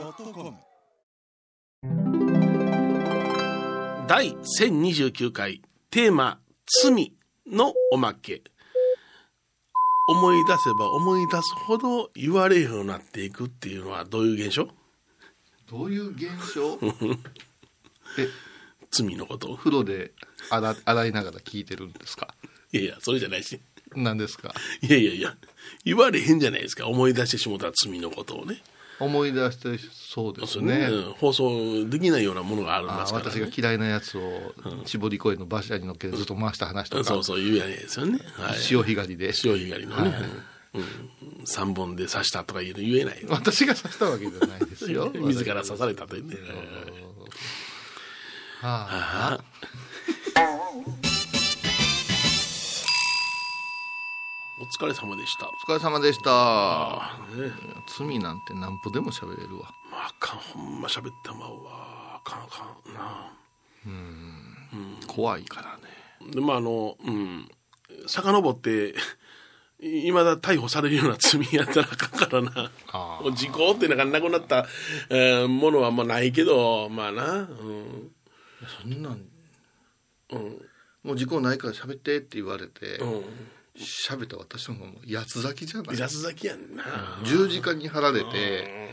YONNIRI.com 第1029回テーマ「罪」のおまけ。思い出せば思い出すほど言われるようになっていくっていうのはどういう現象？どういう現象？え？罪のこと？風呂で洗洗いながら聞いてるんですか？いやいやそれじゃないし何ですか？いやいやいや言われへんじゃないですか。思い出してしもた罪のことをね。思い出してそうですね。ね。放送できないようなものがありあますから、ね、私が嫌いなやつを絞り声の馬車に乗っけてずっと回した話とか、そうそう言うやないですよね、はい、潮干狩りで。潮干狩りのね、うん、3本で刺したとか言えない私が刺したわけじゃないですよ。自ら刺されたというね、はあ、お疲れ様でした。お疲れ様でした。ね。罪なんて何歩でも喋れるわ。まああかんほんま喋ってまうわ。あかんあかんな。怖いからね。でまああのうん。遡っていまだ逮捕されるような罪やったらあかんからな。時効っていうのがなくなった、えーものはもうないけどまあな、うん。そんなん、もう時効ないから喋ってって言われてうん喋、った私の方も八つ咲きじゃない？安崎やんな、十字架に貼られて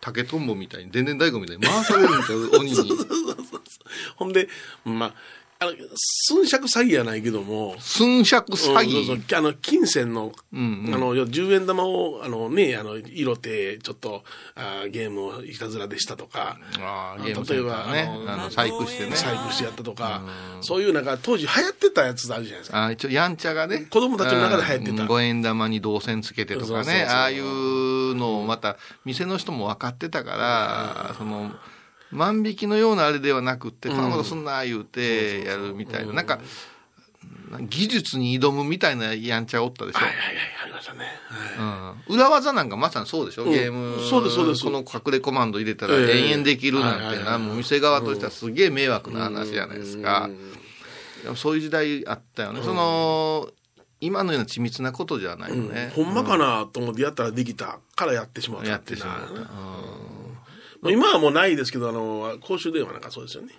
竹とんぼみたいにでんでん太鼓みたいに回されるんちゃう鬼に。ほんでまああの寸借詐欺やないけども。寸借詐うんそう欺そう。あの金銭の,、んうん。あの10円玉をあの、ね、あの色てちょっとあゲームをいたずらでしたとか。あーゲームセンターね。あの細工してね。細工してやったとか、そういうなんか当時流行ってたやつあるじゃないですか。あー一応やんちゃがね。子供たちの中で流行ってた。うん五円玉に銅線つけてとかね。ああいうのをまた店の人も分かってたから、その万引きのようなあれではなくって、こん。なことすんな言うてやるみたいな、なんか技術に挑むみたいなやんちゃおったでしょ、はいはいはい、ありましたね。はい。うん。裏技なんかまさにそうでしょ、ゲームそうですそうです。この隠れコマンド入れたらええ。延々できるなんてな、もう店側としてはすげえ迷惑な話じゃないですか、そういう時代あったよね、その今のような緻密なことじゃないよね、ほんまかなと思ってやったらできたからやってしまったやってしまった、今はもうないですけど、あの、公衆電話なんかそうですよね。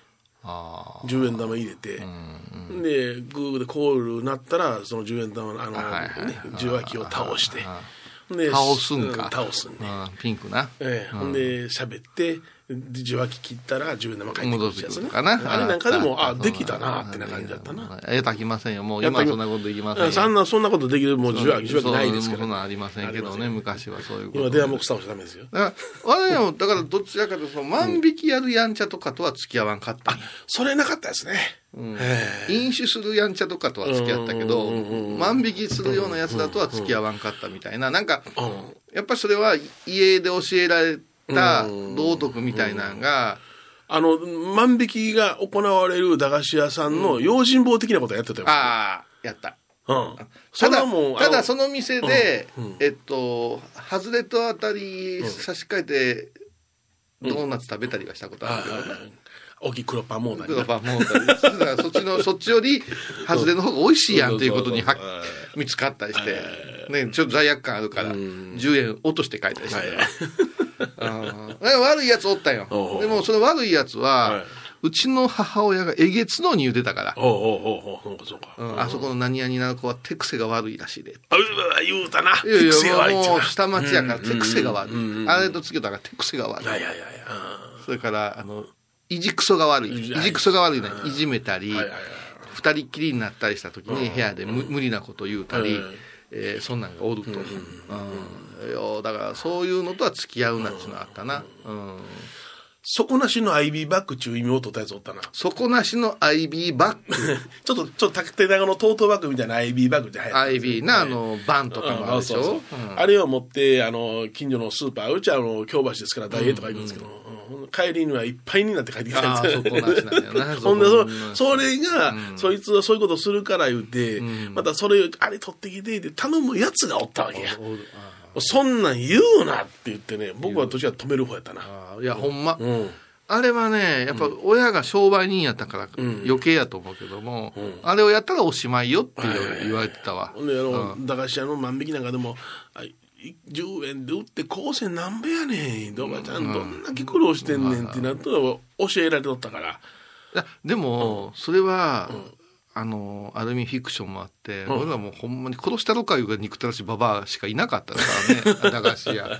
あ10円玉入れて、で、グーでコールなったら、その10円玉の、あの、はいはいはい。ね、受話器を倒して。あ、で倒すんか。う倒すんね。あピンクな、ええ。ほん。で、喋って、で受話器切ったら10円玉返ってくるやつね。かなあれな。ん。かでも、あ、できたなってな感じだったな。えたきませんよ。もう今はそんなことできませんよ。そんな、そんなことできる、もう受話器、受話器ないですかそうそんなら。ありませんけどね昔はそういうこと。今、電話ボックス倒しちゃダメですよ。だから、我々も、だからどちらかというと、万引きやるやんちゃとかとは付き合わんかった。それなかったですね。ええ。飲酒するやんちゃとかとは付き合ったけど、万引きするようなやつだとは付き合わんかったみたいな、なんか、うん。やっぱりそれは家で教えられた道徳みたいなのが、あの、万引きが行われる駄菓子屋さんの用心棒的なことやってたよ。ああ、やった。うん。そただただのその店で、えっと、外れと当たり差し替えて、ドーナツ食べたりはしたことあるけどね。大きい黒パンモーダークになロパンもうだからそっちの、そっちより、外れの方が美味しいやんっていうことには見つかったりして、ね、ちょっと罪悪感あるから、10円落として帰ったりして。はい悪いやつおったよ。でもその悪いやつは、はいうちの母親がえげつのに言うてたから、おうおうおうおうそうかそうか。うんあそこの何々な子は手癖が悪いらしいで。あ、言うたな。いやいや、もう下町やから手癖が悪い。あれとつけたから手癖が悪いい。やいやいやいや。それから、あの、いじくそが悪い。いじくそが悪いね。い。じめたり、二人っきりになったりした時に部屋で無無理なこと言うたりうん、えーそんなんがおると。うんよだからそういうのとは付き合うなっていうのはあったな。うん。底なしの IB バッグ中意味を取ったやつおったな。底なしの IB バッグ。ちょっと、ちょっと縦長のトートバッグみたいな IB バッグで流行ったんですよ IB な、あの、バンとかもあるでしょ？そうあれを持って、あの、近所のスーパー、うちはあの、京橋ですから、大英とか行くんですけど、うん帰りにはいっぱいになって帰ってきたんですよ。ほんで、そそれが、そいつはそういうことするから言うて、またそれを、あれ取ってきて、で頼むやつがおったわけや。そんなん言うなって言ってね、僕はどちらか止める方やったな。いや、ほんま。うん。あれはね、やっぱ親が商売人やったから余計やと思うけども、あれをやったらおしまいよって言われてたわ。ほんで、駄菓子屋の万引きなんかでも、10円で売って高専なんべやねん。おばちゃんどんだけ苦労してんねんってなったら教えられとったから。いやでも、それは、あの、アルミフィクションもあって、俺らもうほんまに殺したろかいうが憎たらしいババアしかいなかったからね、駄菓子屋。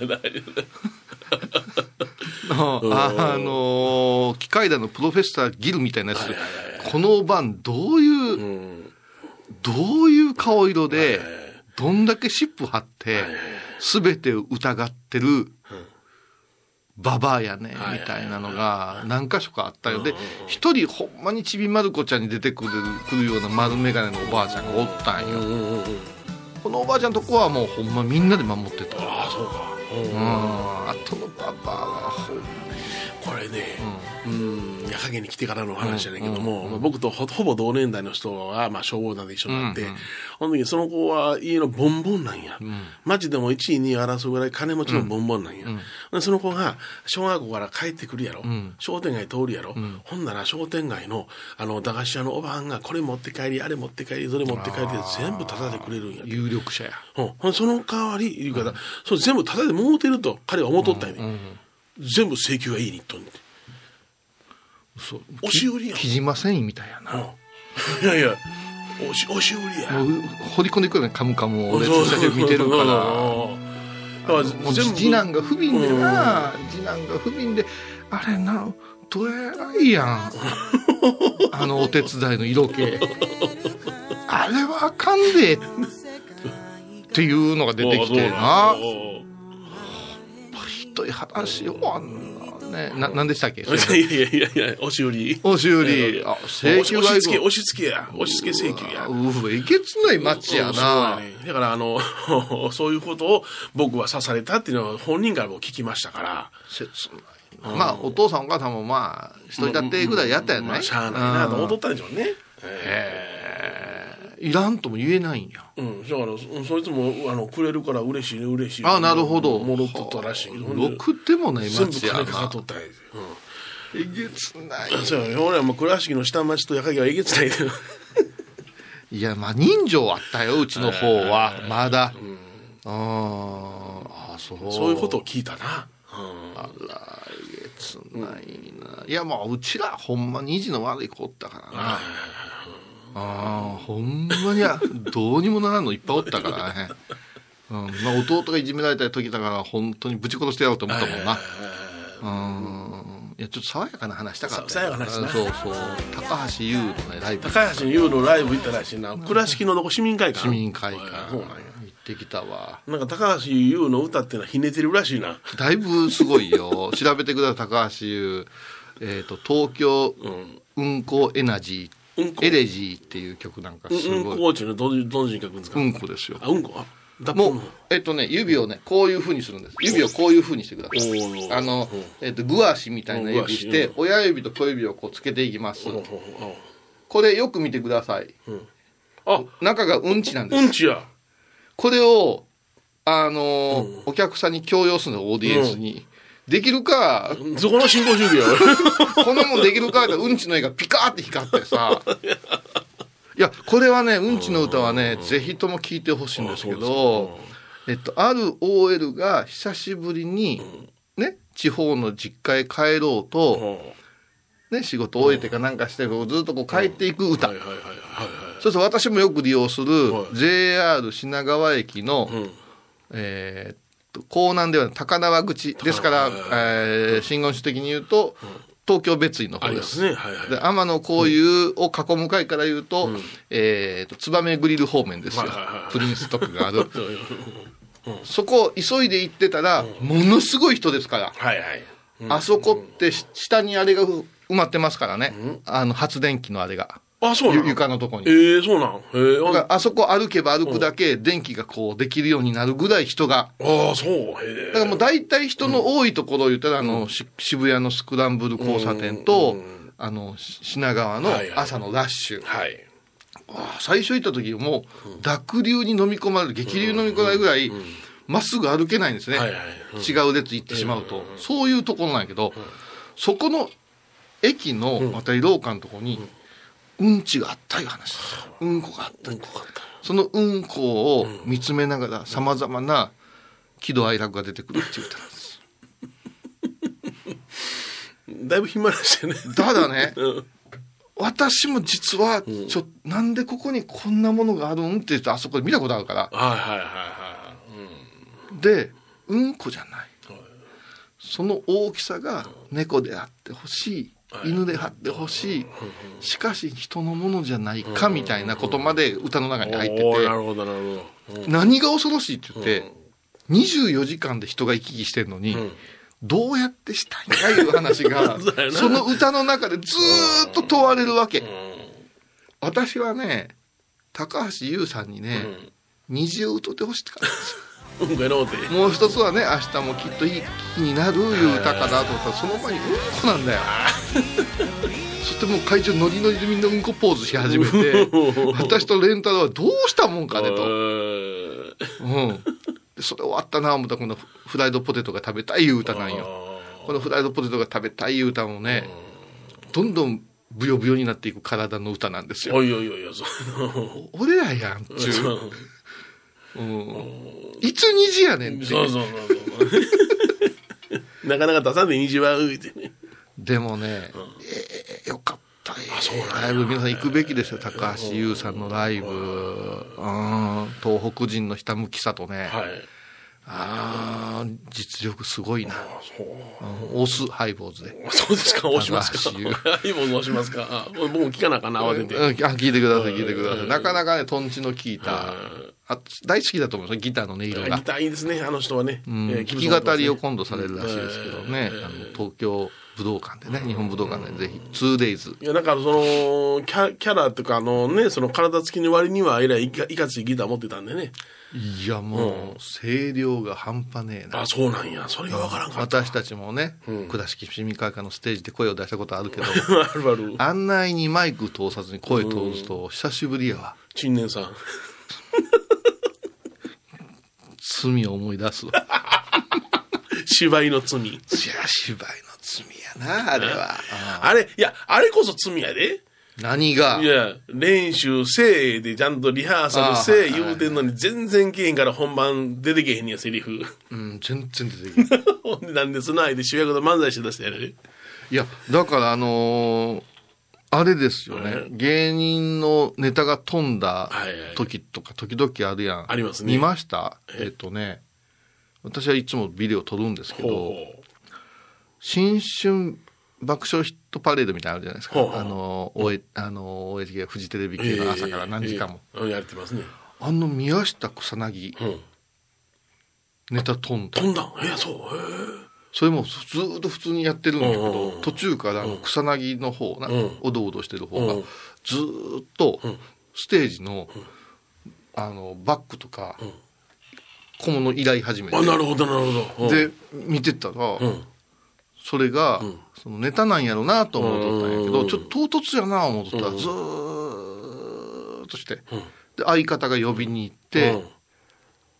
の あの、機械だのプロフェッサーギルみたいなやつで、この晩どういう、うん。どういう顔色で、どんだけ湿布貼って、すべてを疑ってる、ババアやね、みたいなのが何箇所かあったよ。で、一人ほんまにちびまる子ちゃんに出てくるくるような丸眼鏡のおばあちゃんがおったんよ。うんうんうん。このおばあちゃんとこはもうほんまみんなで守ってた。ああ、そうか。うん。あとのババアはほんこれね、うん、夜影に来てからの話じゃないけども、まあ僕とほほぼ同年代の人は、まあ、消防団で一緒になって、うんうんその時その子は家のボンボンなんや。町でも1位、2位争うぐらい金持ちのボンボンなんや。でその子が小学校から帰ってくるやろ。ん商店街通るやろ。ほんなら商店街の、あの、駄菓子屋のおばはんが、これ持って帰り、あれ持って帰り、それ持って帰りで全部タダでくれるんや。有力者や。うんその代わり、言うから、それ全部タダでもうてると彼は思っとったんやね、全部請求がいいにと。押し売りやん。木島繊維みたいやな。いやいや、押し押し売りや。もう掘り込んでいくよね、カムカムを。俺駐車場見てるから。だから次男が不憫でな、次男が不憫で、あれな、どえらいやん。あのお手伝いの色気。あれはあかんで。っていうのが出てきてな。ひどい話よ、あん。なね。な、なんでしたっけ？いやいやいやいや、押し売り。押し売り。あ、請求押し付け、外押し付けや。押し付け請求や。うわ、えげつない街やそうな。ねだから、あの、そういうことを僕は刺されたっていうのは本人からも聞きましたから。切ないな。まあ、お父さんお母さんもまあ、一人立ってぐらいやったよね。まあ、しゃあないなと思っとうんったんでしょうね。へえいらんとも言えないんや。うん、だから、そそいつも、あの、くれるから嬉しいね、嬉しいね。あなるほど。戻っとったらしいけど。ろくでもない全部街や金かかっとな。ったんやでうんえげつない。そうや、俺はもう倉敷の下町と矢影はえげつないで。いや、まあ、人情あったよ、うちの方は。まだ。ああ、そう。そういうことを聞いたな。あら、えげつないな。いや、まあ、うちら、ほんまに意地の悪い子おったからな。ああ、ほんまに、どうにもならんのいっぱいおったからね。うん、まあ、弟がいじめられた時だから、本当にぶち殺してやろうと思ったもんな。うん。いや、ちょっと爽やかな話したかった爽やかな話なそうそう。高橋優のね、ライブ。高橋優のライブ行ったらしいな。倉敷のどこ市民会館。市民会館。そうなんや。行ってきたわ。なんか高橋優の歌っていうのはひねてるらしいな。だいぶすごいよ。調べてください、高橋優。えっ、と、東京うんこエナジー。エレジーっていう曲なんかすうん、うんごい。こうちゅうのどんどんですか？うんこですよ。あ、うんこ？あ、脱もうえっとね、指をね、こういう風にするんです。指をこういう風にしてください。あのうん、えっと、グアシみたいな指しうんてグ、親指と小指をこうつけていきます。これよく見てください。あ、中がうんちなんです。うんちや。これを、あのーお客さんに強要するの、オーディエンスに。できるか、そこの進行主義や。こんなもんできるかってうんちの絵がピカーって光ってさ。いや、これはね、うんちの歌はね、ぜひとも聴いてほしいんですけど、えっと、ある OL が久しぶりに、ね、地方の実家へ帰ろうと、ね、仕事終えてかなんかして、ずっとこう帰っていく歌。そうそう、私もよく利用するはい JR 品川駅の、うん。えーっと、港南では高輪口。ですから、えー、信号種的に言うと、東京別院の方で。ありますすね。はいはい。で、天野幸雄を囲む会から言うと、えーっと、燕グリル方面ですよ。プリンストックがある。そこを急いで行ってたら、ものすごい人ですから。はいはい。あそこってし下にあれが埋まってますからね。あの発電機のあれが。あ、そうな床のとこに。ええそうなんええだからああそこ歩けば歩くだけ電気がこうできるようになるぐらい人が。あ、そう。へだからもう大体人の多いところを言ったら、あの、し渋谷のスクランブル交差点と、あの、し品川のはいはい朝のラッシュ。え。はい。あ最初行った時もう、濁流に飲み込まれる、激流に飲み込まれるぐらい、まっすぐ歩けないんですね。はいはい違う列行ってしまうと。そういうところなんやけど、そこの駅の渡り廊下のとこに、うんちがあったいう話。うんこがあった。うんこかった。そのうんこを見つめながら、さまざまな喜怒哀楽が出てくるっていう歌なんです。だいぶ暇らしてね。ただね、うん。私も実は、ちょ、なんでここにこんなものがあるんって言って、あそこで見たことあるから。はいはいはいはい。で、うんこじゃない。その大きさが猫であってほしい。犬であってほしい。しかし人のものじゃないかみたいなことまで歌の中に入ってて。おーな、るほどなるほど。うん。何が恐ろしいって言って、24時間で人が行き来してるのに、どうやってしたいんかいう話が その歌の中でずーっと問われるわけ。私はね、高橋優さんにね、虹を歌ってほしかったんですよ。もう一つはね、明日もきっといい日になるいう歌かなと思ったら、その前にうんこなんだよ。そしてもう会場ノリノリでみんなうんこポーズし始めて、私とレンタルはどうしたもんかねと。うん。でそれ終わったな思ったらこのフライドポテトが食べたいいう歌なんよ。このフライドポテトが食べたいいう歌もね、どんどんブヨブヨになっていく体の歌なんですよ。おいおいおい。俺らやんちゅ。そううん。いつ虹やねんって。そうそうそうそう。なかなか出さんで虹は浮いてね。でもね、えーよかったよ。ライブ皆さん行くべきですよ。高橋優さんのライブ。うん東北人のひたむきさとね。はい。あー実力すごいな。そう。うんオスハイボーズで。そうですか、押しますか？高い橋優いもの押しますか？あ僕も聞かなあかんな、慌てて。うんあ聞いてください、聞いてください。なかなかね、トンチの効いた、あ大好きだと思いますギターの音色がギ。ターいいですね、あの人はね。う弾き語りを今度されるらしいうんですけどね、えーあの東京武道館でね、日本武道館でぜひ、2days。いや、なんかその、キャキャラっていうか、あのね、その体つきの割には、えらいいかいかついギター持ってたんでね。いや、もう、声量が半端ねえなあ、。そうなんや。それがわからんかった。私たちもね、倉敷市民会館のステージで声を出したことあるけど、あるある。案内にマイク通さずに声通すと、久しぶりやわ。陳年さん。罪を思い出すわ。芝居の罪。いや、芝居の罪やな、あれは。ああれ、いや、あれこそ罪やで。何が？いや、練習せえでちゃんとリハーサルせえ言うてんのに全然けえへんから本番出てけへんねや、セリフ。うん、全然出てけない。ほんでなんでその間で主役の漫才して出してやる？いや、だからあのーあれですよね、芸人のネタが飛んだ時とか時々あるやん。ありますね。見ました？えっとね、私はいつもビデオ撮るんですけど、ほ新春爆笑ヒットパレードみたいなのあるじゃないですか。ほうほうあの、おえ、あの、OHK がフジテレビ系の朝から何時間も。ええええやってますね。あの宮下草薙、うん。ネタ飛んだ飛。んだんええ、そう。えそれもずーっと普通にやってるんだけうんうんど、途中からあの草薙の方な、うんおどおどしてる方がうん、ずーっとステージの、あの、バックとか、小物依頼始めえ。あ、なて、るほど、なるほど。で、見てたら、うん、それが、そのネタなんやろなと思っとったんやけど、うん。ちょっと唐突やな思っとったら、ずーっとして、で、相方が呼びに行って、うん。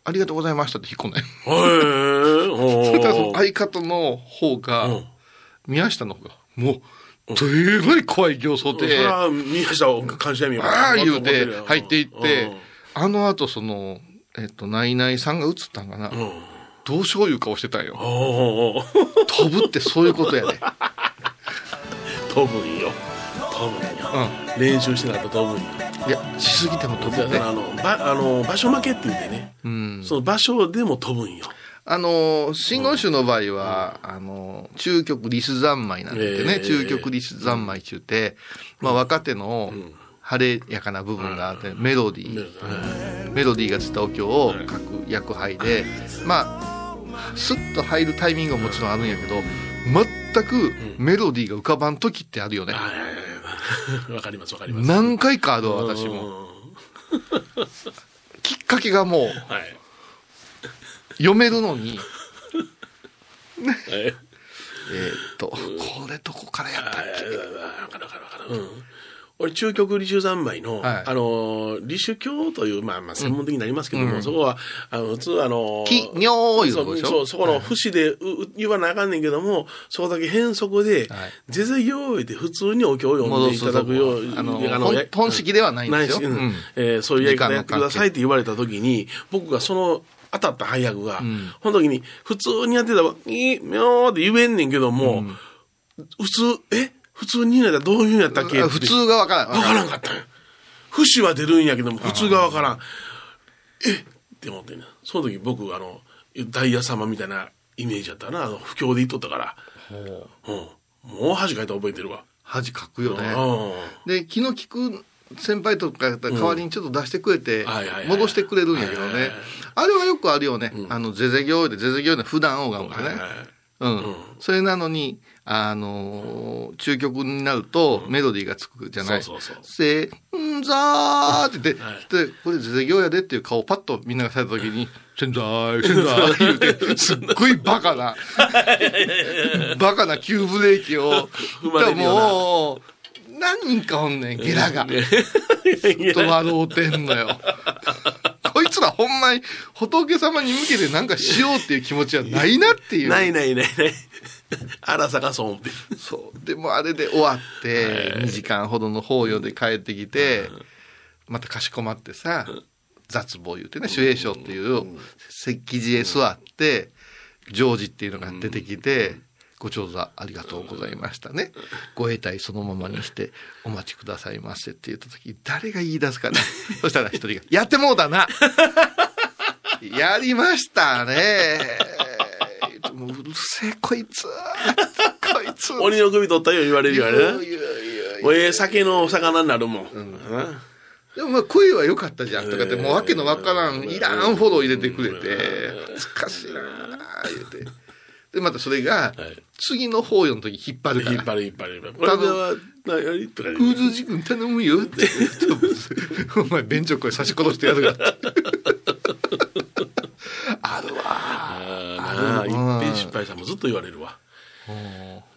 ありがとうございましたって引っ込んだよ。へ そしたらそのー相方の方が、うん。宮下の方が、もう、どえらい怖い形相で、それは、宮下を感謝みよ。ああ言うて入っていってうん、あの後その、えっと、ナイナイさんが映ったんかな。うん。どうしよういう顔してたんよ。飛ぶってそういうことやで。飛ぶんよ。飛ぶんよ。う練習しないと飛ぶんよ。ん。いや、しすぎても飛ぶね。だからあの、ば、あの、場所負けって言ってね。うん。その場所でも飛ぶんよ。あの、真言宗の場合は、あの、中極リス三昧なんてね、ええ中極リス三昧中って、まあ若手の晴れやかな部分があって、メロディー、メロディーがついたお経を書く役配で、まあ、スッと入るタイミングはもちろんあるんやけど、全くメロディーが浮かばん時ってあるよね。わかりますわかります。何回かあるわ、私うも。んきっかけがもう、はい。読めるのに、はい。えーっと、これどこからやったっけ？わかるわかるわかる。うん。俺、中極履修三昧の、はい。あの、履修教という、まあまあ、専門的になりますけども、そこは、あの、普通、あの、き、にょーいうでしょ？そう、そこの節で、うう言わなあかんねんけども、そこだけ変則ではい、是々行為で普通にお経を読んでいただくよう、戻すとこあの本式ではないんですよ。ないしうん。うん。えーそういうやり方やってくださいって言われたときに、僕がその、当たった配役が、この時に、普通にやってたら、いい、みょーって言えんねんけども、普通、え？普通に言うんやったらどういうんやったっけ？普通がわからん。わからんかったんや。節は出るんやけども、普通がわからん。え？って思ってんねその時僕、あの、ダイヤ様みたいなイメージやったな。あの、不況で言っとったから。うん。もう恥かいた覚えてるわ。恥かくよね。うん。で、気の利く先輩とかやったら代わりにちょっと出してくれてはいはいはい、戻してくれるんやけどねはいはいはい。あれはよくあるよね。あの、ゼゼ行で、ゼゼ行で普段拝むからねはいはい。うん。それなのに、あのー、中曲になるとメロディーがつくじゃない？そうそうそう。せんざーって言って、はい。で、これゼゼ行やでっていう顔をパッとみんながされた時に、せんざーい、せんざーい言うて、すっごいバカな、バカな急ブレーキを、もう、何人かおんねん、ゲラが。と笑うてんのよ。らほんまに仏様に向けてなんかしようっていう気持ちはないなっていう。ないないないない。荒探そう思って。そう。でもあれで終わって、2時間ほどの法要で帰ってきて、またかしこまってさ、雑棒言うてね、守衛省っていう石器地へ座って、ジョージっていうのが出てきて、ご調査ありがとうございましたね。ご永退そのままにしてお待ちくださいませって言った時、誰が言い出すかな。そしたら一人が、やってもうたな やりましたね もううるせえ、こいつ。こいつ。鬼の首取ったよ言われるよね。いやいやいやもうええ酒のお魚になるもん。うんでもまあ声は良かったじゃんとかって、もうわけのわからん、いらんフォロー入れてくれて、難しいなあ言うて。で、またそれがはい、次の法要の時引っ張るから。引っ張る引っ張る引っ張る。これでは、なにとか言う空図寺君頼むよって。お前、便所これ刺し殺してやるからって。あるわ。ああ、うん一遍失敗したらもうずっと言われるわ。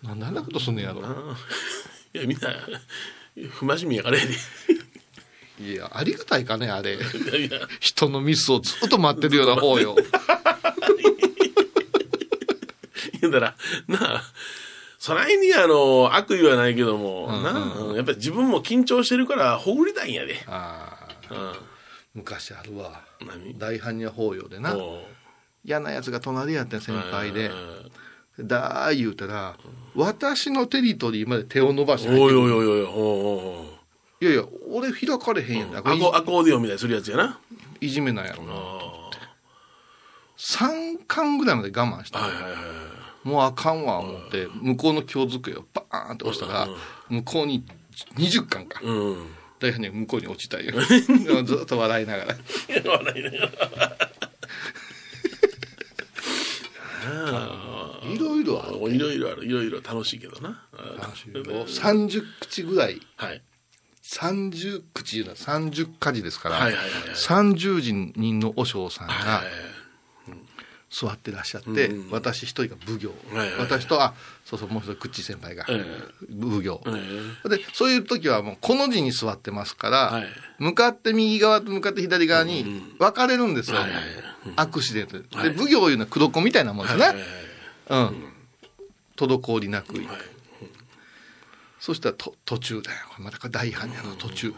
なんであんなことすんねやろ。いや、みんな、不真面目やからやで。いや、ありがたいかね、あれ。人のミスをずっと待ってるような法要。言うたら、なあ、そないにあの、悪意はないけども、なあ、うんやっぱり自分も緊張してるから、ほぐりたいんやで。ああ、うん。昔あるわ。何？大般若法要でな。嫌なやつが隣やったん先輩でうん。だー言うたら、私のテリトリーまで手を伸ばしておいおいおいおい、おうおうおういやいや、俺開かれへんやんだ。アコアコーディオンみたいにするやつやな。いじめなんやろな。あ3巻ぐらいまで我慢した。あはいはいはい。もうあかんわ、思って、向こうの京机をバーンって押したら、向こうに20巻か。うん。大変に向こうに落ちたんよ。ずっと笑いながら。笑いながら。あいろいろある。あいろいろある、いろいろ楽しいけどな。楽しいよ30口ぐらい、はい。30口いうのは30家事ですから、はいはいはいはい30人の和尚さんがはい座ってらっしゃって、うん私一人が奉行、はいはい私と、あ、そうそう、もう一人、クッチ先輩がえ奉行。ええで、そういう時はもう、この字に座ってますから、はい向かって右側と向かって左側に分かれるんですよ。アクシデントで。はいで、奉行いうのは黒子みたいなもんですね。うん。滞りなく行く。はいそしたらと途中だよ。また大般若の途中。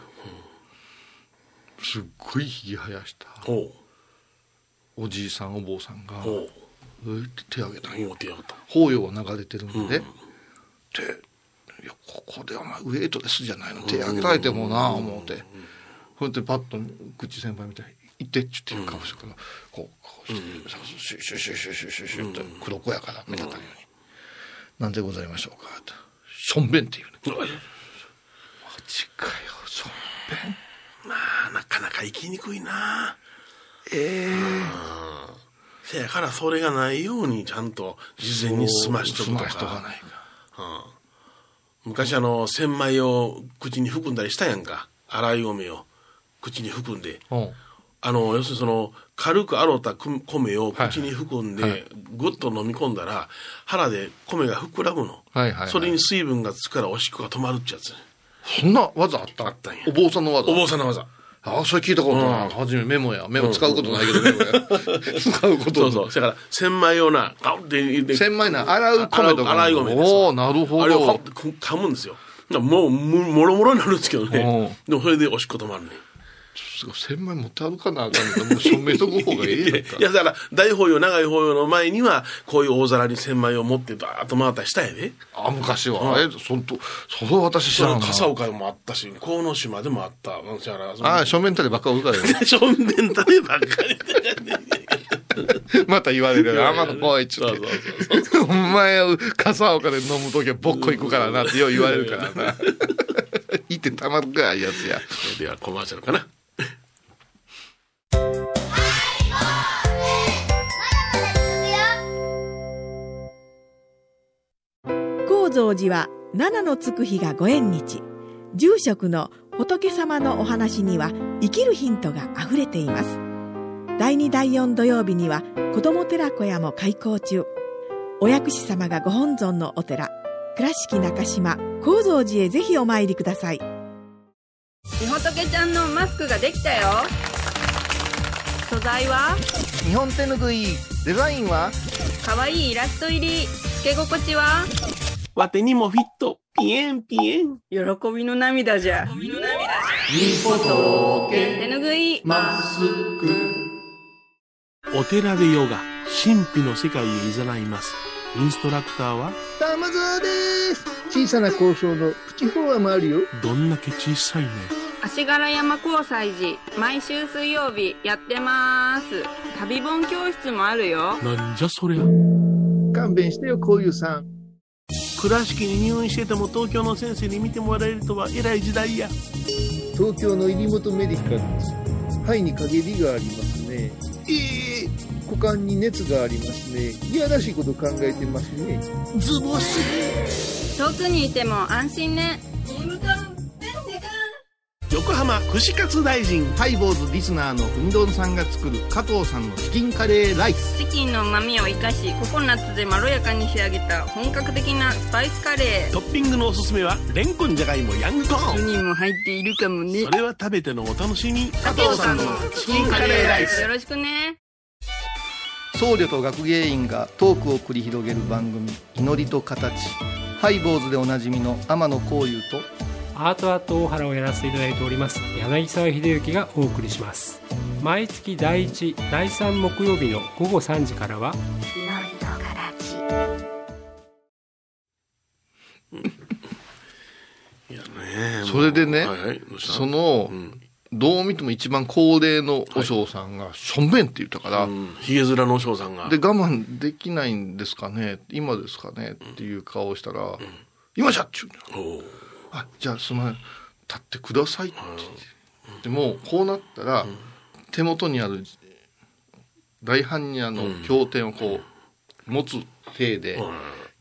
すっごいひげ生やしたほおじいさんお坊さんが手を挙げたんう。よ。法要が流れてるんで、うんで、いや、ここでお前ウエイトレスじゃないの手挙げられてもな思うて。ほんでパッと口先輩みたいに「行って」っちゅって顔してからこうこうしてシュッシュッシュッシュッシュッシュッシュッと黒子やから目立たんように「なんでございましょうか」って「しょんべん」って言うねマジかよしょんべんまあ、なかなか行きにくいな。ええせやからそれがないようにちゃんと事前に済ましとくと済ましとかか。ないか昔あの、千枚を口に含んだりしたやんか。洗い米を口に含んで。うんあの、要するにその、軽く洗ったく米をはい口に含んで、はいぐっと飲み込んだら、腹で米が膨らむの。はいはいはいそれに水分がつくからおしっこが止まるってやつ。そんな技あったあったんやお坊さんの技お坊さんの技。あそれ聞いたことない。初めメモや。メモ使うことないけど、メモや。使うことそうそう。だから、千枚用な、ガウって千枚な、洗う米とか。洗い米ですわおおなるほあれをど。噛むんですよ。もう、ももろもろになるんですけどね。でも、それでおしっこ止まるね。千枚持って歩かなあかんのもう署名とく方がええやんかいや、だから、大法要、長い法要の前には、こういう大皿に千枚を持って、バーッと回ったりしたやで。あ、昔は。え、そんと、それは私知らんな。笠岡もあったし、河野島でもあった。うんだからそのあ、正面たりばっかりおるからよ。正面たればっかり。また言われるよ。天野来いって。お前、笠岡で飲むときはぼっこ行くからなってよう言われるからな。い てたまるかいやつや。では、コマーシャルかな。蔵寺は七のつく日がご縁日。住職の仏様のお話には生きるヒントがあふれています。第2第4土曜日には子ども寺小屋も開校中。お薬師様がご本尊のお寺。倉敷中島・高蔵寺へぜひお参りください。みほとけちゃんのマスクができたよ。素材は？日本手ぬぐい、デザインは？かわいいイラスト入り。つけ心地は？わてにもフィット。ピエンピエン。喜びの涙じゃ手ぬぐいお寺でヨガ、神秘の世界へ誘います。インストラクターは、玉沢です小さな交渉のプチフォアもあるよどんだけ小さいね。足柄山交際時毎週水曜日やってます旅本教室もあるよなんじゃそりゃ。勘弁してよこういうさん倉敷に入院してても東京の先生に見てもらえるとは偉い時代や。東京の入本メディカルです。肺に陰りがありますね。ええ股間に熱がありますね。いやらしいこと考えてますね。ズボス。遠くにいても安心ね横浜串カツ大臣。ハイボーズリスナーのうみどんさんが作る加藤さんのチキンカレーライス。チキンの旨味を生かしココナッツでまろやかに仕上げた本格的なスパイスカレートッピングのおすすめは、レンコンじゃがいもヤングコーン。人も入っているかもねそれは食べてのお楽しみ。加藤さんのチキンカレーライスよろしくね僧侶と学芸員がトークを繰り広げる番組「祈りと形」ハイボーズでおなじみの天野幸雄とアートアート大原をやらせていただいております柳沢秀幸がお送りします。毎月第1第3木曜日の午後3時からは いやねそれでねはいはいその、ん。どう見ても一番高齢の和尚さんが「しょんべん」って言ったから、うん。ひげ面のお嬢さんが。で我慢できないんですかね今ですかねっていう顔をしたら「今じゃ!」って言う。んだあじゃあすみません立ってくださいって。言って、でもこうなったら、手元にある大般若の経典をこう持つ体で、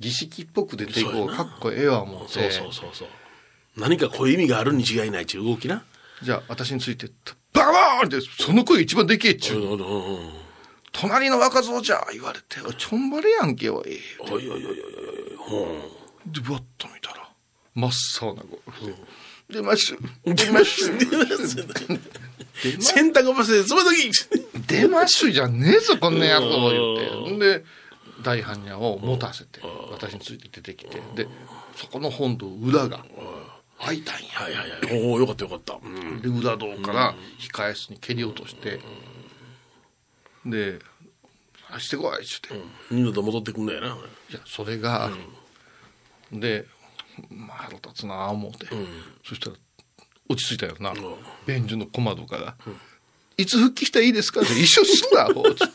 儀式っぽく出ていこうかっこええわ思って。そうそうそうそう。何かこういう意味があるに違いないっていう動きな。じゃあ私についてババーンってその声が一番でけえっちゅう、うんうんうん隣の若造じゃ言われてちょんばれやんけおい。おいおいおいおいおいほでバッと見たら真っ青な声出ましゅ出ましゅう洗濯干せ、つま時。出ましゅじゃねえぞこんな野郎言ってんで大般若を持た。せて私について出てきてでそこの本堂裏が開いた。んやはいはいはい。おおよかった。よかった。うん。で裏堂から控え室に蹴り落としてで「走ってこい」っつって二度と戻ってくんだよな。いやそれが、で、まあ、腹立つなあ思って、そしたら落ち着いたよな、便所の小窓から、いつ復帰したらいいですか?」って一緒すんなアホつって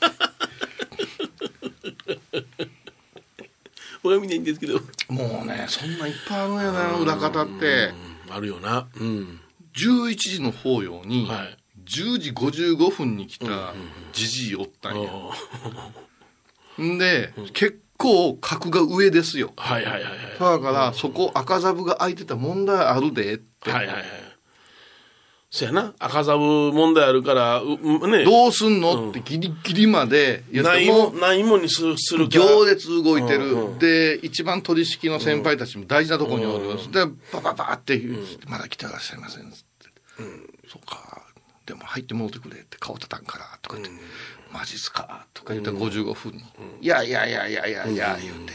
見ないんですけど。もうねそんなんいっぱいあるんやな裏方って。あるよな。うん。11時の法要に、はい。10時55分に来たじじいおったんや、んで、結構格が上ですよはいはいはいはい。だからそこ赤座部が空いてた問題あるでって、はいはいはい。そやな。赤座部問題あるから、ううね。どうすんの？ってギリギリまで言ってもないも、ないもんにする。行列動いてる、うんうんで一番取引の先輩たちも大事なところにおる、でバババって、まだ来てらっしゃいません」つって「そうかでも入ってもうてくれ」って顔たたんからとか言って「マジっすか」とか言って55分に「いやいやいやいやいやいや」言うて。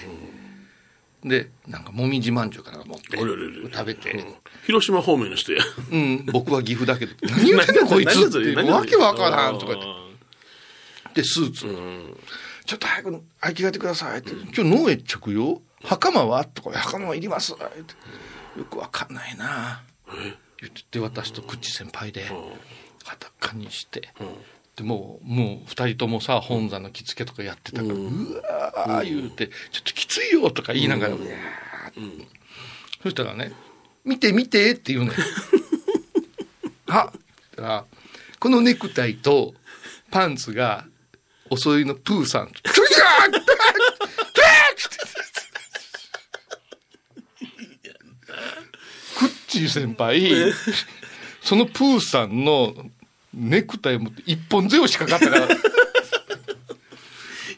でなんかもみじまんじゅうから持って食べて、広島方面の人や。うん、僕は岐阜だけど 何言ってんのこいつ何ってわけわからんとか言って。うんで、スーツ。ちょっと早く、はい、着替えてくださいって。今日、脳へ着用袴は？とか、袴はいりますって。よくわかんないな。言ってて、私とクッチ先輩で、裸にして、でもう、もう、二人ともさ、本山の着付けとかやってたから、うわー言うて、ちょっときついよとか言いながら、うわーって。そしたらね、見て見てって言うのよ。はっ。らこのネクタイとパンツが、おそいのプーさん。クッチー先輩、そのプーさんのネクタイ持って一本背負しかかったから、い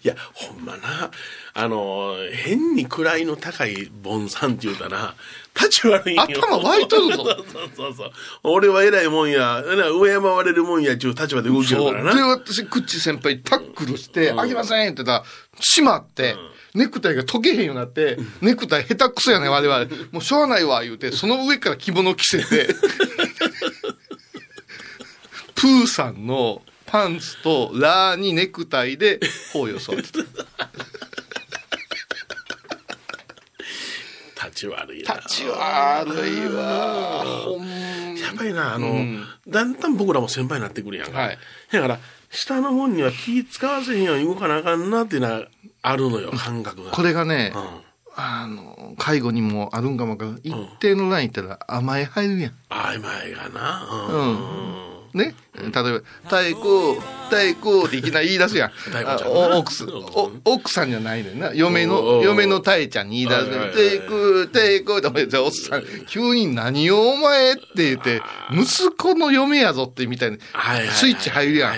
や、ほんまな、あの、変に位の高いボンさんって言うたら、立ち悪いんよ。頭湧いとるぞ そうそうそう。俺は偉いもんや、上山われるもんや、ちゅう立場で動きるそう。で、からな。私、クッチー先輩タックルして、あげませんって言ったら、しまって、ネクタイが溶けへんようになって、ネクタイ下手くそやねん、我々。もうしょうがないわ、言うて、その上から着物着せて、プーさんのパンツとラーにネクタイで頬を添えてた。立ち悪いな。立ち悪いわ。やっぱりな、あの、うんだんだん僕らも先輩になってくるやんか。はいだから、下の方には気使わせへんように動かなあかんなっていうのはあるのよ、感覚が。これがね、うん。あの、介護にもあるんかもわか。一定のライン行ったら甘え入るやん。曖昧がな。うんね、例えば、太鼓、太鼓っていきなり言い出すやん。奥さん、お奥さんじゃないねんな。嫁の、う嫁の太ちゃんに言い出す太鼓、太鼓っておっさん、急に何をお前って言って、息子の嫁やぞってみたいな。スイッチ入るやん。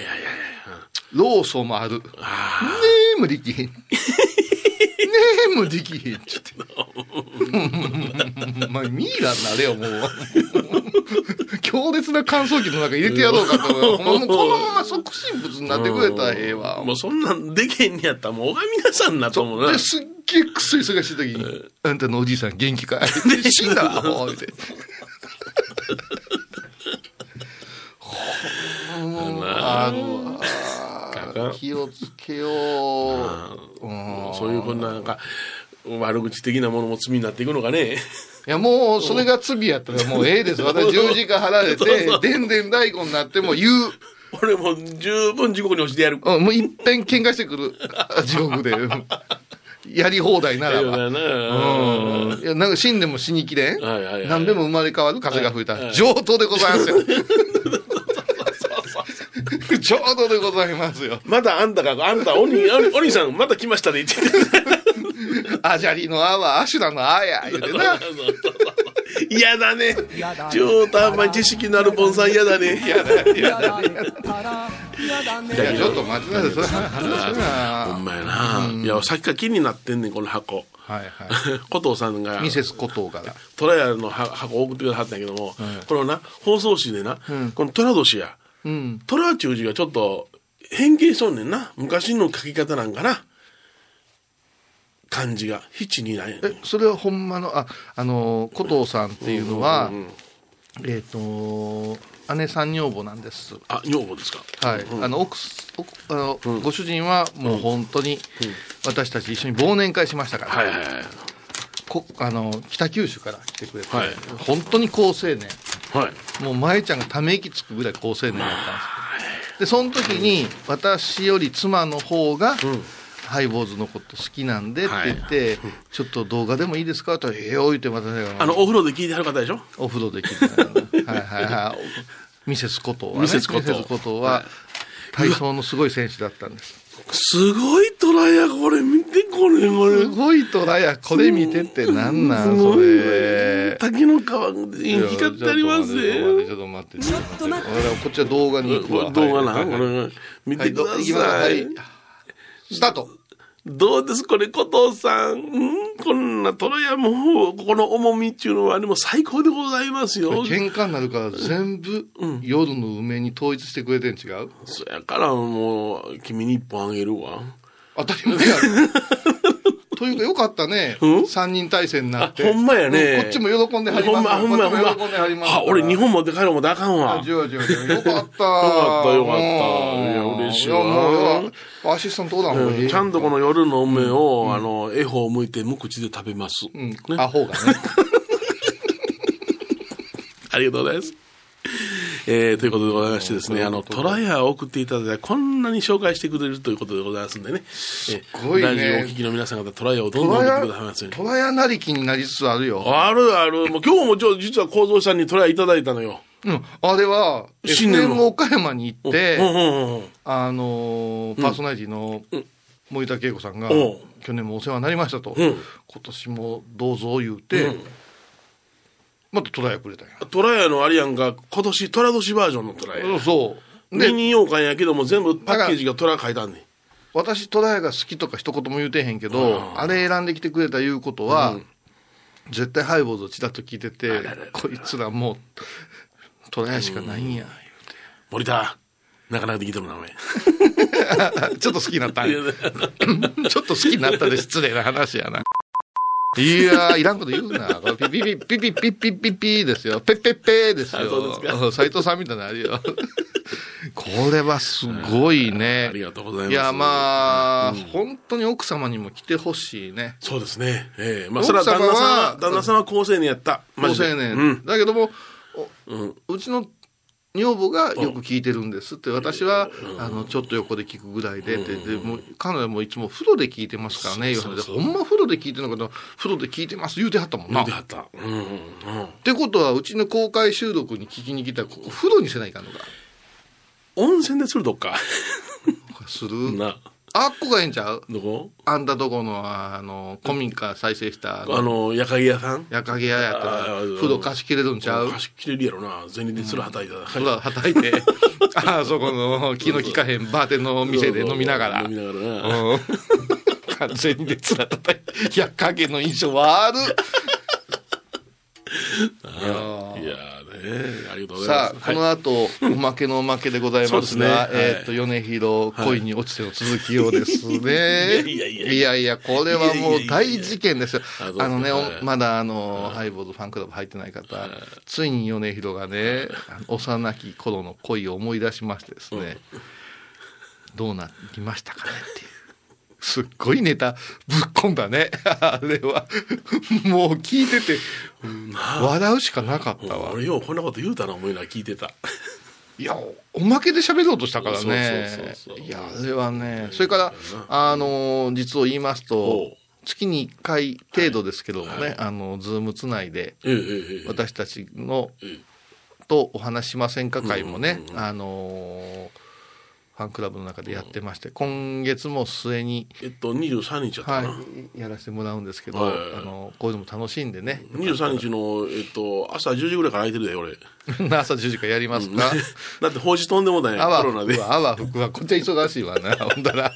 ローソンもある。ねあえ、もできへん。ねえ、もできへん。ちょっと。まあ、ミイラになれよ、もう。強烈な乾燥機の中入れてやろうかと思もうこのまま即身仏になってくれたらええわあ。。もうそんなんでけんにやったらもう拝みなさんなと思うな。で、すっげえくっそ忙しい時に、あんたのおじいさん元気かい?で死んだわ、もう、って。あ気をつけよう。うんそういうこんななんか、悪口的なものも罪になっていくのかね。いや、もう、それが罪やったら もうええです。私、十字架払れて、でんでん太鼓になっても言う。俺もう十分地獄に落ちてやる。うん、もういっぺん喧嘩してくる。地獄で。やり放題ならば。いや、なんか死んでも死にきれん。はいはいはい何でも生まれ変わる風が吹いたはいはい上等でございますよ。上等でございますよ。まだあんたが、あんた、おに、おにさん、また来ましたね、って言って。アジャリのあはアシュラのあや、言うてな。嫌だね。上等あんまり知識のあるボンさん嫌だね。いやだ、いやだ、いや、ちょっと待ちなさい。それ話すほな。んまやな。いや、さっきから気になってんねん、この箱。はいは古藤 さんがい。、ミセスコトーから。トラヤのは箱送ってくださったんやけども、このな、放送紙でな、この虎年や、うん。虎中字がちょっと変形しとんねんな。昔の書き方なんかな。漢字が。七にない。え、それはほんまの、あ、あの、古藤さんっていうのは、えっと、姉さん女房なんです。あ、女房ですか。はい、あの奥あの、ご主人はもう本当に私たち一緒に忘年会しましたから、はいはいはい。こあの北九州から来てくれて、はい本当に好青年はい。もう舞ちゃんがため息つくぐらい好青年だったんですでその時に私より妻の方が、ハイボーズのこと好きなんでって言って、ちょっと動画でもいいですか？と言ったら、ええよ、言ってまたね、あの、お風呂で聞いてはる方でしょ？お風呂で聞いて。たよはいはいはい。ミセスことは、ね。ミセスことミセスことは、体操のすごい選手だったんです。すごいトライや、これ見て、これ、これす。ごいトライや、これ見てってなんなんそれ。滝の川で光ってありますね。ちょっと待って、ちょっと待って。俺はこっちは動画に行くわ。動画な、見てくだはい。はいいスタート。どうです？これ、古藤さん。うん？こんなトライアも、ここの重みっていうのは、でも最高でございますよ。喧嘩になるから全部夜の梅に統一してくれてん違う？そやからもう、君に一本あげるわ。当たり前やろ。というかよかったね。うん？三人体制になって。あほんまやねうんこっちも喜んではりますほんま、ほんま、ほんま。喜んではりますあ、俺日本持って帰ろうもあかんわ。あ、違う違う違う。よかった。よよかったよかったいや嬉しいわや、もう、アシスタントおらんちゃんとこの夜の梅を、あの、絵方を向いて無口で食べます。うんね、アホがね。ありがとうございます。えー、ということでございましてですね、あの、トライヤーを送っていただいて、こんなに紹介してくれるということでございますんでね。すごいねラジオをお聞きの皆さん方、トライヤーをどんどん送ってくださいますように。トラヤなりきになりつつあるよ。あるある。もう今日もちょ実は構造さんにトライヤーいただいたのよ。うん。あれは、新年岡山に行っうんて。あのーパーソナリティのうん森田恵子さんがうん、去年もお世話になりましたと。うん今年もどうぞ言うて、またトラヤくれたんや。トライヤーのあれやんが、今年トラ年バージョンのトライヤー。そう。で、ミニ羊羹やけども全部パッケージがトラ書いたんねん。私トラヤが好きとか一言も言うてへんけど、うんあれ選んできてくれたいうことは、うん絶対ハイボーズをちらっと聞いてて、こいつらもう、トラヤしかないんや、森田、なかなかできてるな、お前。言うて。ちょっと好きになった ちょっと好きになったで失礼な話やな。いやー、いらんこと言うな。これピピピピピピピピピですよ。ペッペッペーですよ。斎藤さんみたいなのあるよ。これはすごいね。ありがとうございます。いや、まあ、本当に奥様にも来てほしいね。そうですね。ええまあ、それは旦那さんはは、旦那さんは高青年やった。高青年。うん。だけども、うん。うちの女房がよく聞いてるんですって、私は、あの、ちょっと横で聞くぐらいで、って、で、もう、彼女もいつも風呂で聞いてますからね、言われてほんま風呂で聞いてるのかな、風呂で聞いてます言うてはったもんな。っ見てはった。うんうんうん。てことは、うちの公開収録に聞きに来たら、ここ風呂にせないかんのか。温泉でするどっか。する？な。あっこがええんちゃう？どこ？あんたとこの、あの、古民家再生した、あの、やかぎ屋さん？夜影屋やったら、風呂貸し切れるんちゃう？貸し切れるやろな。銭ですらはたいたら。風呂はたいて、あそこの気の利かへんバーテンの店で飲みながら。飲みながらな。うん完全に熱が叩いて、いや、影の印象悪い。いやーね、ありがとうございます。さあ、この後、おまけのおまけでございますが、えっと、米広恋に落ちての続きようですね。いやいやいやいや。これはもう大事件ですよ。あのね、まだあの、ハイボーズファンクラブ入ってない方、ついに米広がね、幼き頃の恋を思い出しましてですね、どうなりましたかねっていう。すっごいネタぶっ込んだね。あれは。もう聞いてて、笑うしかなかったわ。俺ようこんなこと言うたな思いながら聞いてた。いや、おまけで喋ろうとしたからね。いや、あれはね、それから、あの、実を言いますとほ、月に1回程度ですけどもね、あの、ズームつないで、私たちのええ、とお話しませんか会もね、あの、ファンクラブの中でやってまして、今月も末に、えっと、23日やったかな。はい、やらせてもらうんですけど、はいあの、こういうのも楽しんでね。23日の、えっと、朝10時ぐらいから空いてるで、俺。朝10時からやりますか？だって、法事飛んでもだよ、あわコロナであわふくは、こっちは忙しいわな。ほんだら、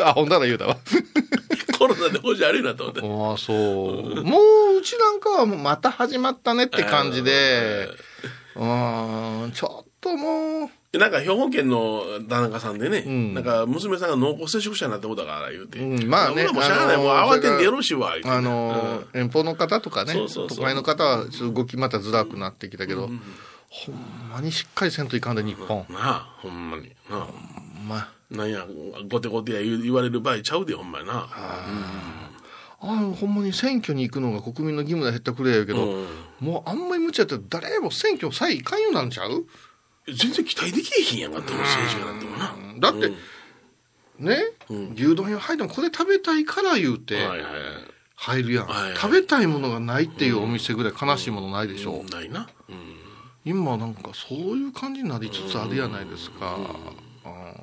あ、ほんだら言うたわ。コロナで法事悪いなと思って。ああ、そう。もう、うちなんかはまた始まったねって感じで、うーん、ちょっともう、でなんか兵庫県の旦那さんでね、ん。なんか娘さんが濃厚接触者になってことだから言うて、うん。まあねもうしゃあない、もう慌てんでよろしいわ、あのー、遠方の方とかね、そうそうそう。都会の方はちょっと動きまたずらくなってきたけど、ほんまにしっかりせんといかんで、日本。なあ、ほんまに。なあ、まあ、なんや、ごてごてや言われる場合ちゃうで、ほんまにな。あ。のほんまに選挙に行くのが国民の義務だ減ったくれやけど、うん。もうあんまり無茶やったら誰も選挙さえいかんようなんちゃう？全然期待できへんやんかって、政治家なんてもな。だって、うんね、牛丼屋入ってもこれ食べたいから言うて、はいはい。入るやん、はいはい食べたいものがないっていうお店ぐらい悲しいものないでしょ、ないな。うん。今なんかそういう感じになりつつあるやないですか、うん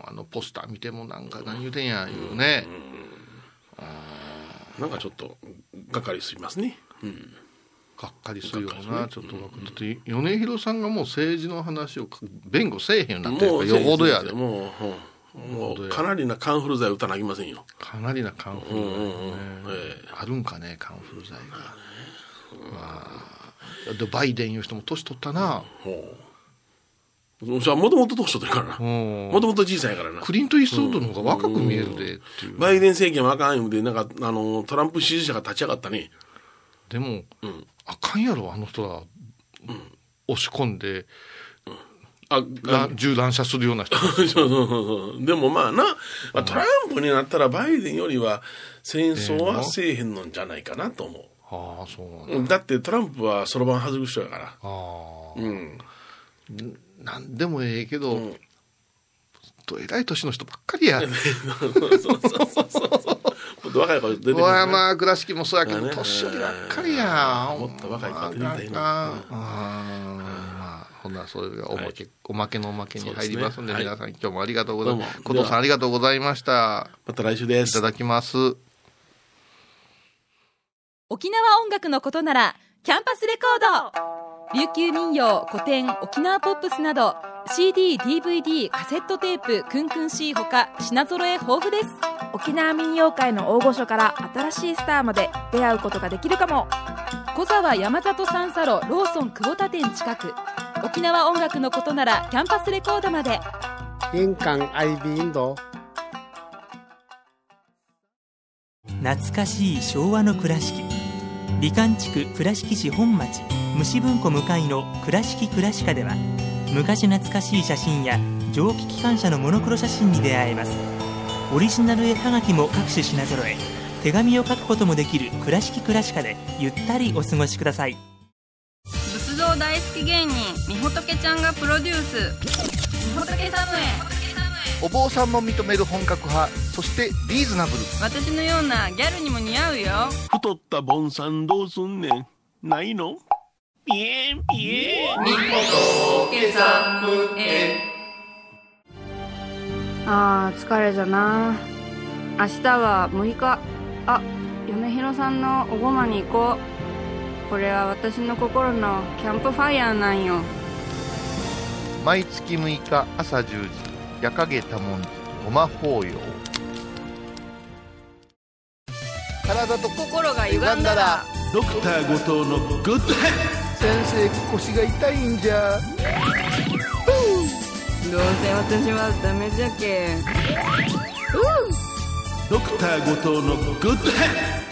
あのポスター見てもなんか何言うてんやいうね、なんかちょっとがっかりしますね。うん。がっかりするよがっかりな、ちょっとだって米広さんがもう政治の話を弁護せえへんようになってるからよほどやで。もう、うんもうかなりなカンフル剤打たなきませんよ。かなりなカンフル剤。がね、えあるんかねカンフル剤が、まあ、でバイデンいう人も年取ったな、もともと年取ってるからな。うん。もともと小さいからな。クリント・イーストウッドの方が若く見えるでっていう、バイデン政権はあかん言うて、なんか、あの、トランプ支持者が立ち上がったね。でも、うんあかんやろあの人ら、押し込んであ、ら銃乱射するような人 そうそうそうそう。でもまあな、まあ、トランプになったらバイデンよりは戦争はせえへんのんじゃないかなと思ああそうなんだってトランプはそろばん外す人やから。ああうん。なんでもええけど、んと偉い年の人ばっかりや。そうそうそうそう。と若い子出てくる、ね。小山倉敷もそうやけど、年寄りばっかりや。もっと若い子出てみたいなまああかんまあ、ほんならそれがおまけ、おまけのおまけに入りますんで、ね皆さん今日もありがとうございます。どうも琴さんありがとうございました。また来週ですいた。だきます。沖縄音楽のことならキャンパスレコード琉球民謡古典沖縄ポップスなど CD/DVD カセットテープクンクン C ほか品揃え豊富です。沖縄民謡界の大御所から新しいスターまで出会うことができるかも。小沢山里三佐路ローソン久保田店近く。沖縄音楽のことならキャンパスレコードまで。印港 IB 印度懐かしい昭和の倉敷。美観地区倉敷市本町虫文庫向かいの「倉敷倉歯科」では昔懐かしい写真や蒸気機関車のモノクロ写真に出会えます。オリジナル絵はがきも各種品揃え手紙を書くこともできる「倉敷倉歯科」でゆったりお過ごしください。仏像大好き芸人みほとけちゃんがプロデュース。みほとけサムへお坊さんも認める本格派、そしてリーズナブル。私のようなギャルにも似合うよ。太ったボンさんどうすんねん。ないの？ピエンピエン。あー疲れじゃな。明日は6日。あ米広さんのおごまに行こう。これは私の心のキャンプファイヤーなんよ。毎月6日朝10時、夜影多文字、ごま法要。体と心が歪んだら。ドクター後藤のグッドヘッ先生腰が痛いんじゃ。どう。せ私はダメじゃけドクター後藤のグッドヘッ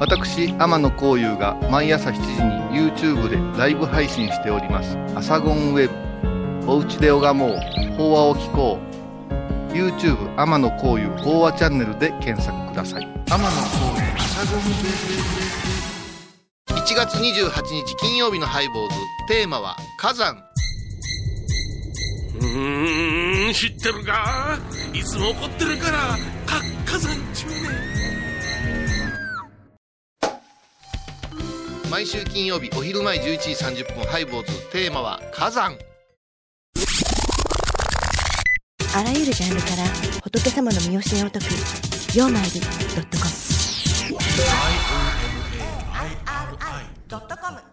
私天野幸雄が毎朝7時に YouTube でライブ配信しております「アサゴンウェブ」「おうちで拝もう。法話を聞こう」YouTube 天野幸雄法話チャンネルで検索ください。天野幸雄アサゴンウェブ1月28日金曜日のハイボーズ。テーマは火山。うーん知ってるか？いつも怒ってるからか火山中ね毎週金曜日お昼前11時30分ハイボーズ。テーマは火山あらゆるジャンルから仏様の身教えを解く「曜マイルドットコム」ドットコム。